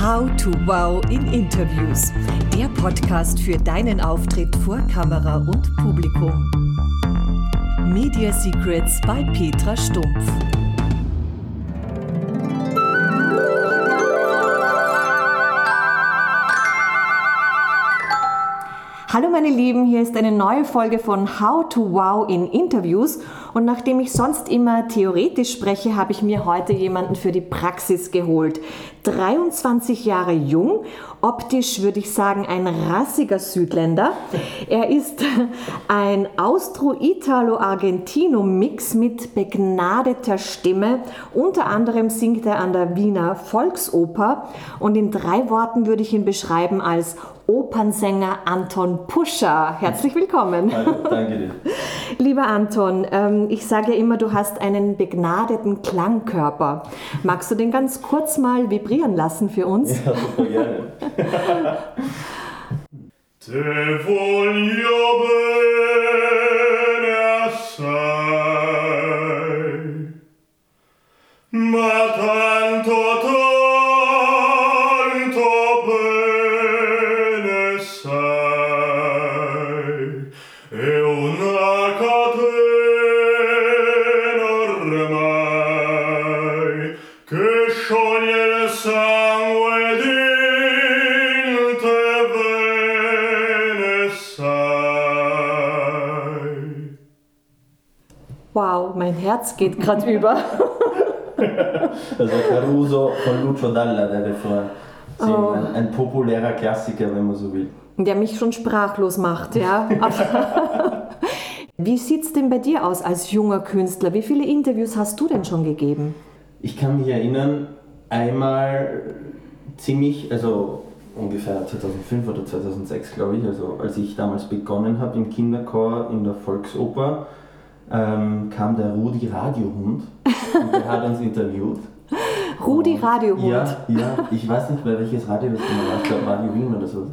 How to Wow in Interviews. Der Podcast für deinen Auftritt vor Kamera und Publikum. Media Secrets bei Petra Stumpf. Hallo meine Lieben, hier ist eine neue Folge von How to Wow in Interviews und nachdem ich sonst immer theoretisch spreche, habe ich mir heute jemanden für die Praxis geholt. 23 Jahre jung, optisch würde ich sagen ein rassiger Südländer. Er ist ein Austro-Italo-Argentino-Mix mit begnadeter Stimme. Unter anderem singt er an der Wiener Volksoper und in drei Worten würde ich ihn beschreiben als Opernsänger Anton Puscher. Herzlich willkommen. Hallo, danke dir. Lieber Anton, ähm, ich sage ja immer, du hast einen begnadeten Klangkörper. Magst du den ganz kurz mal vibrieren lassen für uns? Ja, super gerne. Te voglio bene mein Herz geht gerade über. Also Caruso von Lucio Dalla, der singen. Oh. Ein, ein populärer Klassiker, wenn man so will. Der mich schon sprachlos macht, ja. Wie sieht's denn bei dir aus als junger Künstler? Wie viele Interviews hast du denn schon gegeben? Ich kann mich erinnern, einmal ziemlich, also ungefähr 2005 oder 2006, glaube ich, also als ich damals begonnen habe im Kinderchor in der Volksoper, ähm, kam der Rudi Radiohund und der hat uns interviewt. Rudi Und- Radiohund. Ja, ja, ich weiß nicht mehr welches Radio das genau war, ich glaube Radio Wien oder so.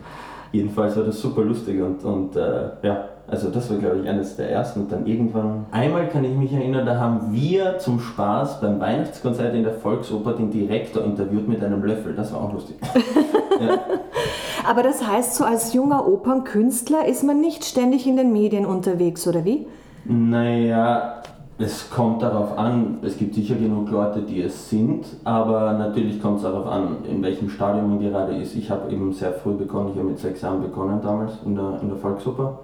Jedenfalls war das super lustig und, und äh, ja, also das war glaube ich eines der ersten und dann irgendwann, einmal kann ich mich erinnern, da haben wir zum Spaß beim Weihnachtskonzert in der Volksoper den Direktor interviewt mit einem Löffel, das war auch lustig. ja. Aber das heißt, so als junger Opernkünstler ist man nicht ständig in den Medien unterwegs, oder wie? Naja, es kommt darauf an, es gibt sicher genug Leute, die es sind, aber natürlich kommt es darauf an, in welchem Stadium man gerade ist. Ich habe eben sehr früh begonnen, ich habe mit sechs Jahren begonnen damals in der, in der Volksoper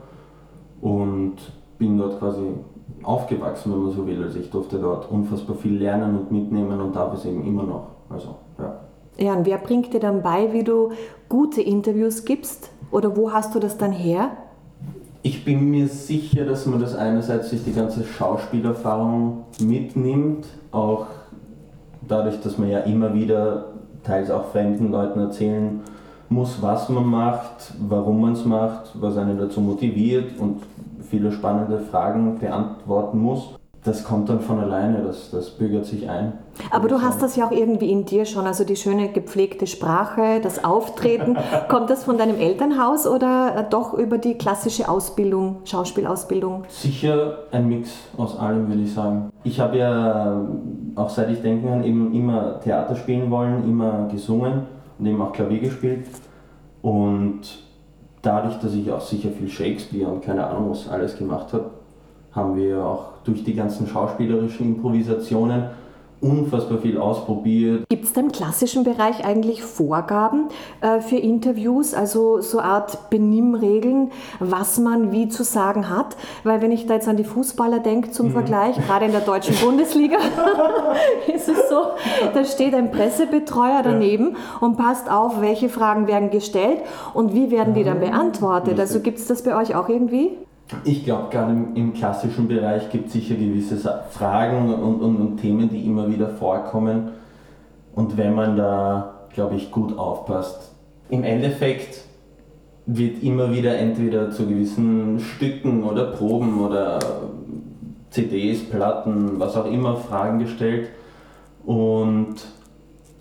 und bin dort quasi aufgewachsen, wenn man so will. Also ich durfte dort unfassbar viel lernen und mitnehmen und darf es eben immer noch. Also, ja. Ja, und wer bringt dir dann bei, wie du gute Interviews gibst? Oder wo hast du das dann her? Ich bin mir sicher, dass man das einerseits durch die ganze Schauspielerfahrung mitnimmt, auch dadurch, dass man ja immer wieder teils auch fremden Leuten erzählen muss, was man macht, warum man es macht, was einen dazu motiviert und viele spannende Fragen beantworten muss. Das kommt dann von alleine, das, das bürgert sich ein. Aber du hast das ja auch irgendwie in dir schon, also die schöne gepflegte Sprache, das Auftreten. Kommt das von deinem Elternhaus oder äh, doch über die klassische Ausbildung, Schauspielausbildung? Sicher ein Mix aus allem, würde ich sagen. Ich habe ja, auch seit ich denken kann, eben immer Theater spielen wollen, immer gesungen und eben auch Klavier gespielt. Und dadurch, dass ich auch sicher viel Shakespeare und keine Ahnung was alles gemacht habe, haben wir auch durch die ganzen schauspielerischen Improvisationen unfassbar viel ausprobiert. Gibt es da im klassischen Bereich eigentlich Vorgaben äh, für Interviews, also so eine Art Benimmregeln, was man wie zu sagen hat? Weil wenn ich da jetzt an die Fußballer denke zum Vergleich, gerade in der deutschen Bundesliga, ist es so, da steht ein Pressebetreuer daneben und passt auf, welche Fragen werden gestellt und wie werden die dann beantwortet. Also gibt es das bei euch auch irgendwie? Ich glaube, gerade im, im klassischen Bereich gibt es sicher gewisse Fragen und, und, und Themen, die immer wieder vorkommen. Und wenn man da, glaube ich, gut aufpasst, im Endeffekt wird immer wieder entweder zu gewissen Stücken oder Proben oder CDs, Platten, was auch immer, Fragen gestellt. Und,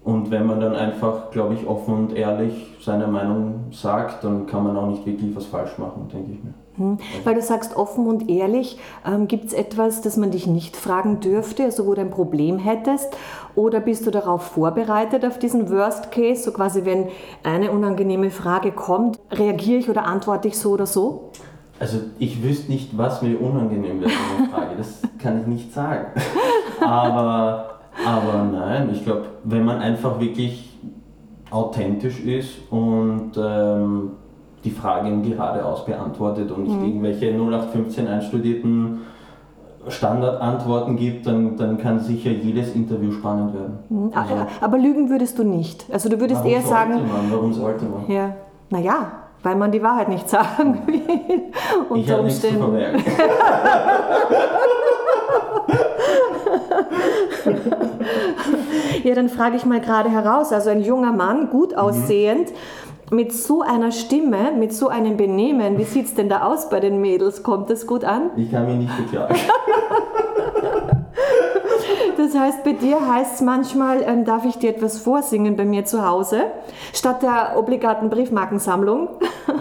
und wenn man dann einfach, glaube ich, offen und ehrlich seine Meinung sagt, dann kann man auch nicht wirklich was falsch machen, denke ich mir. Hm. Weil du sagst offen und ehrlich, ähm, gibt es etwas, das man dich nicht fragen dürfte, also wo du ein Problem hättest? Oder bist du darauf vorbereitet, auf diesen Worst Case? So quasi, wenn eine unangenehme Frage kommt, reagiere ich oder antworte ich so oder so? Also ich wüsste nicht, was mir unangenehm wäre, eine Frage. Das kann ich nicht sagen. Aber, aber nein, ich glaube, wenn man einfach wirklich authentisch ist und ähm, die Fragen geradeaus beantwortet und nicht mhm. irgendwelche 0815 einstudierten Standardantworten gibt, dann, dann kann sicher jedes Interview spannend werden. Mhm. Also, aber lügen würdest du nicht. Also du würdest eher sagen. Man? Warum sollte man? Ja. Naja, weil man die Wahrheit nicht sagen will. ich habe nichts zu verbergen. ja, dann frage ich mal gerade heraus. Also ein junger Mann, gut aussehend, mhm mit so einer Stimme, mit so einem Benehmen, wie sieht es denn da aus bei den Mädels? Kommt das gut an? Ich kann mich nicht beklagen. Das heißt, bei dir heißt es manchmal, ähm, darf ich dir etwas vorsingen bei mir zu Hause, statt der obligaten Briefmarkensammlung.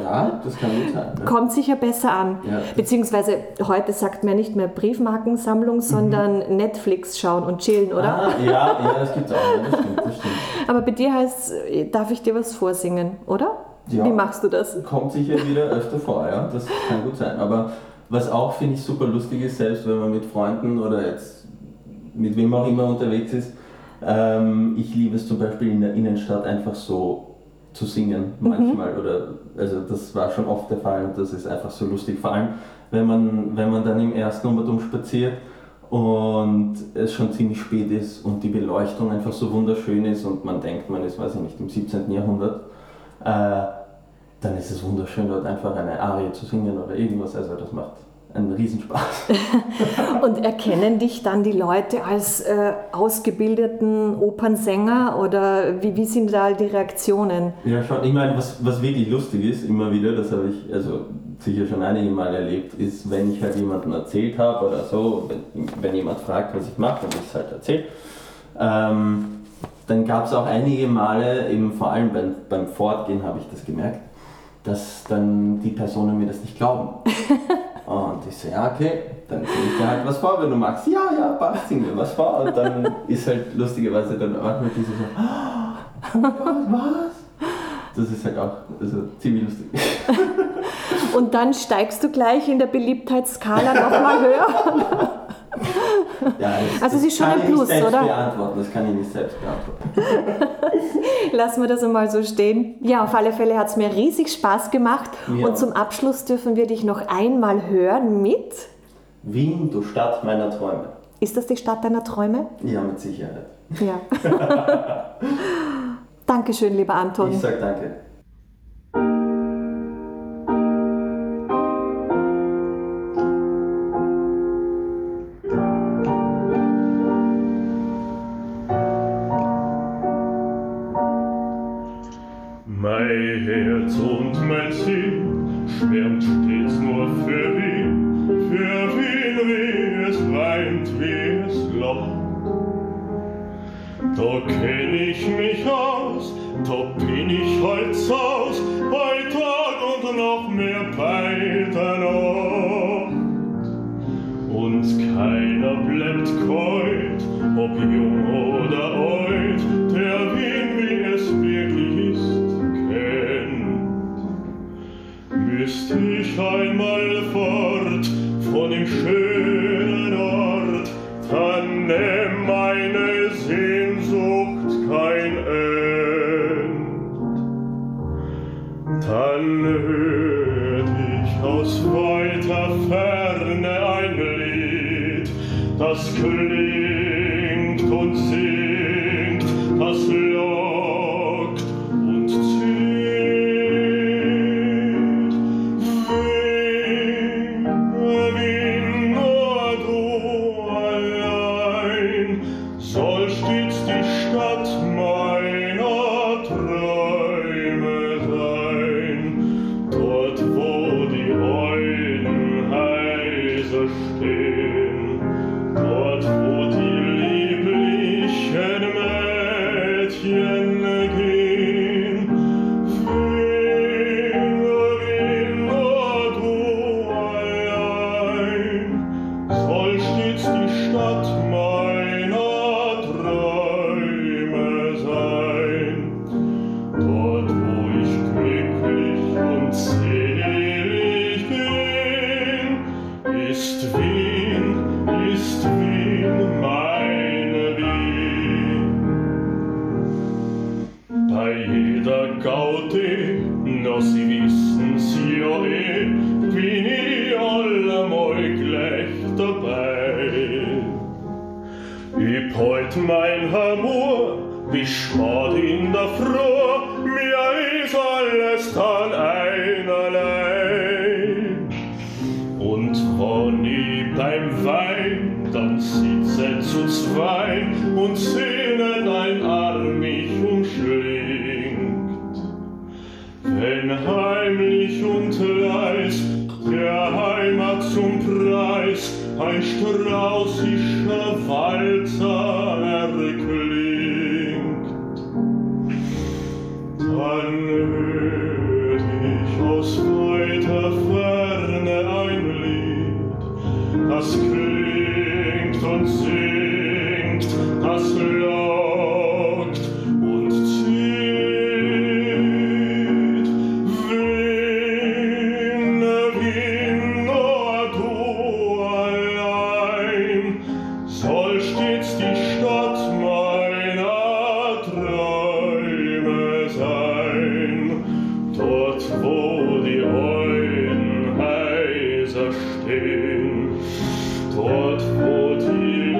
Ja, das kann gut sein. Ne? Kommt sicher besser an. Ja, Beziehungsweise heute sagt man nicht mehr Briefmarkensammlung, sondern mhm. Netflix schauen und chillen, oder? Ah, ja, ja, das gibt es auch. Ja, das stimmt, das stimmt. Aber bei dir heißt es, darf ich dir was vorsingen, oder? Ja, Wie machst du das? Kommt sicher wieder öfter vor, ja. Das kann gut sein. Aber was auch, finde ich, super lustig ist, selbst wenn man mit Freunden oder jetzt mit wem auch immer unterwegs ist, ähm, ich liebe es zum Beispiel in der Innenstadt einfach so zu singen mhm. manchmal. Mhm. Oder, also das war schon oft der Fall und das ist einfach so lustig. Vor allem, wenn man, wenn man dann im ersten Nummertum spaziert und es schon ziemlich spät ist und die Beleuchtung einfach so wunderschön ist und man denkt, man ist, weiß ich nicht, im 17. Jahrhundert, äh, dann ist es wunderschön, dort einfach eine Arie zu singen oder irgendwas. Also das macht ein Riesenspaß. und erkennen dich dann die Leute als äh, ausgebildeten Opernsänger oder wie, wie sind da die Reaktionen? Ja, schon. Ich meine, was, was wirklich lustig ist, immer wieder, das habe ich also sicher schon einige Mal erlebt, ist, wenn ich halt jemandem erzählt habe oder so, wenn, wenn jemand fragt, was ich mache und ich es halt erzähle, ähm, dann gab es auch einige Male, eben vor allem beim, beim Fortgehen habe ich das gemerkt, dass dann die Personen mir das nicht glauben. Und ich so, ja, okay, dann singe ich dir halt was vor, wenn du magst. Ja, ja, passt, sing mir was vor. Und dann ist halt lustigerweise dann manchmal diese so, oh Gott, was? Das ist halt auch also, ziemlich lustig. Und dann steigst du gleich in der Beliebtheitsskala nochmal höher. Ja, das, also es ist schon ein Plus, oder? Das beantworten, das kann ich nicht selbst beantworten. Lassen wir das einmal so stehen. Ja, auf alle Fälle hat es mir riesig Spaß gemacht. Ja. Und zum Abschluss dürfen wir dich noch einmal hören mit Wien, du Stadt meiner Träume. Ist das die Stadt deiner Träume? Ja, mit Sicherheit. Ja. Dankeschön, lieber Anton. Ich sag danke. stolz aus, bei Tag und noch mehr bei der Nacht. Und keiner bleibt keut, ob jung oder alt, der wen wie es wirklich ist, kennt. Müsste ich einmal fort von dem schönen Ich halt mein Hamur, wie spät in der Früh, mir ist alles dann einerlei. Und wenn ich beim Wein, dann sitze zu zwei und sehnen ein Arm mich umschlingt. Wenn heimlich und Preis ein straußischer Walzer Häuser stehen, dort wo die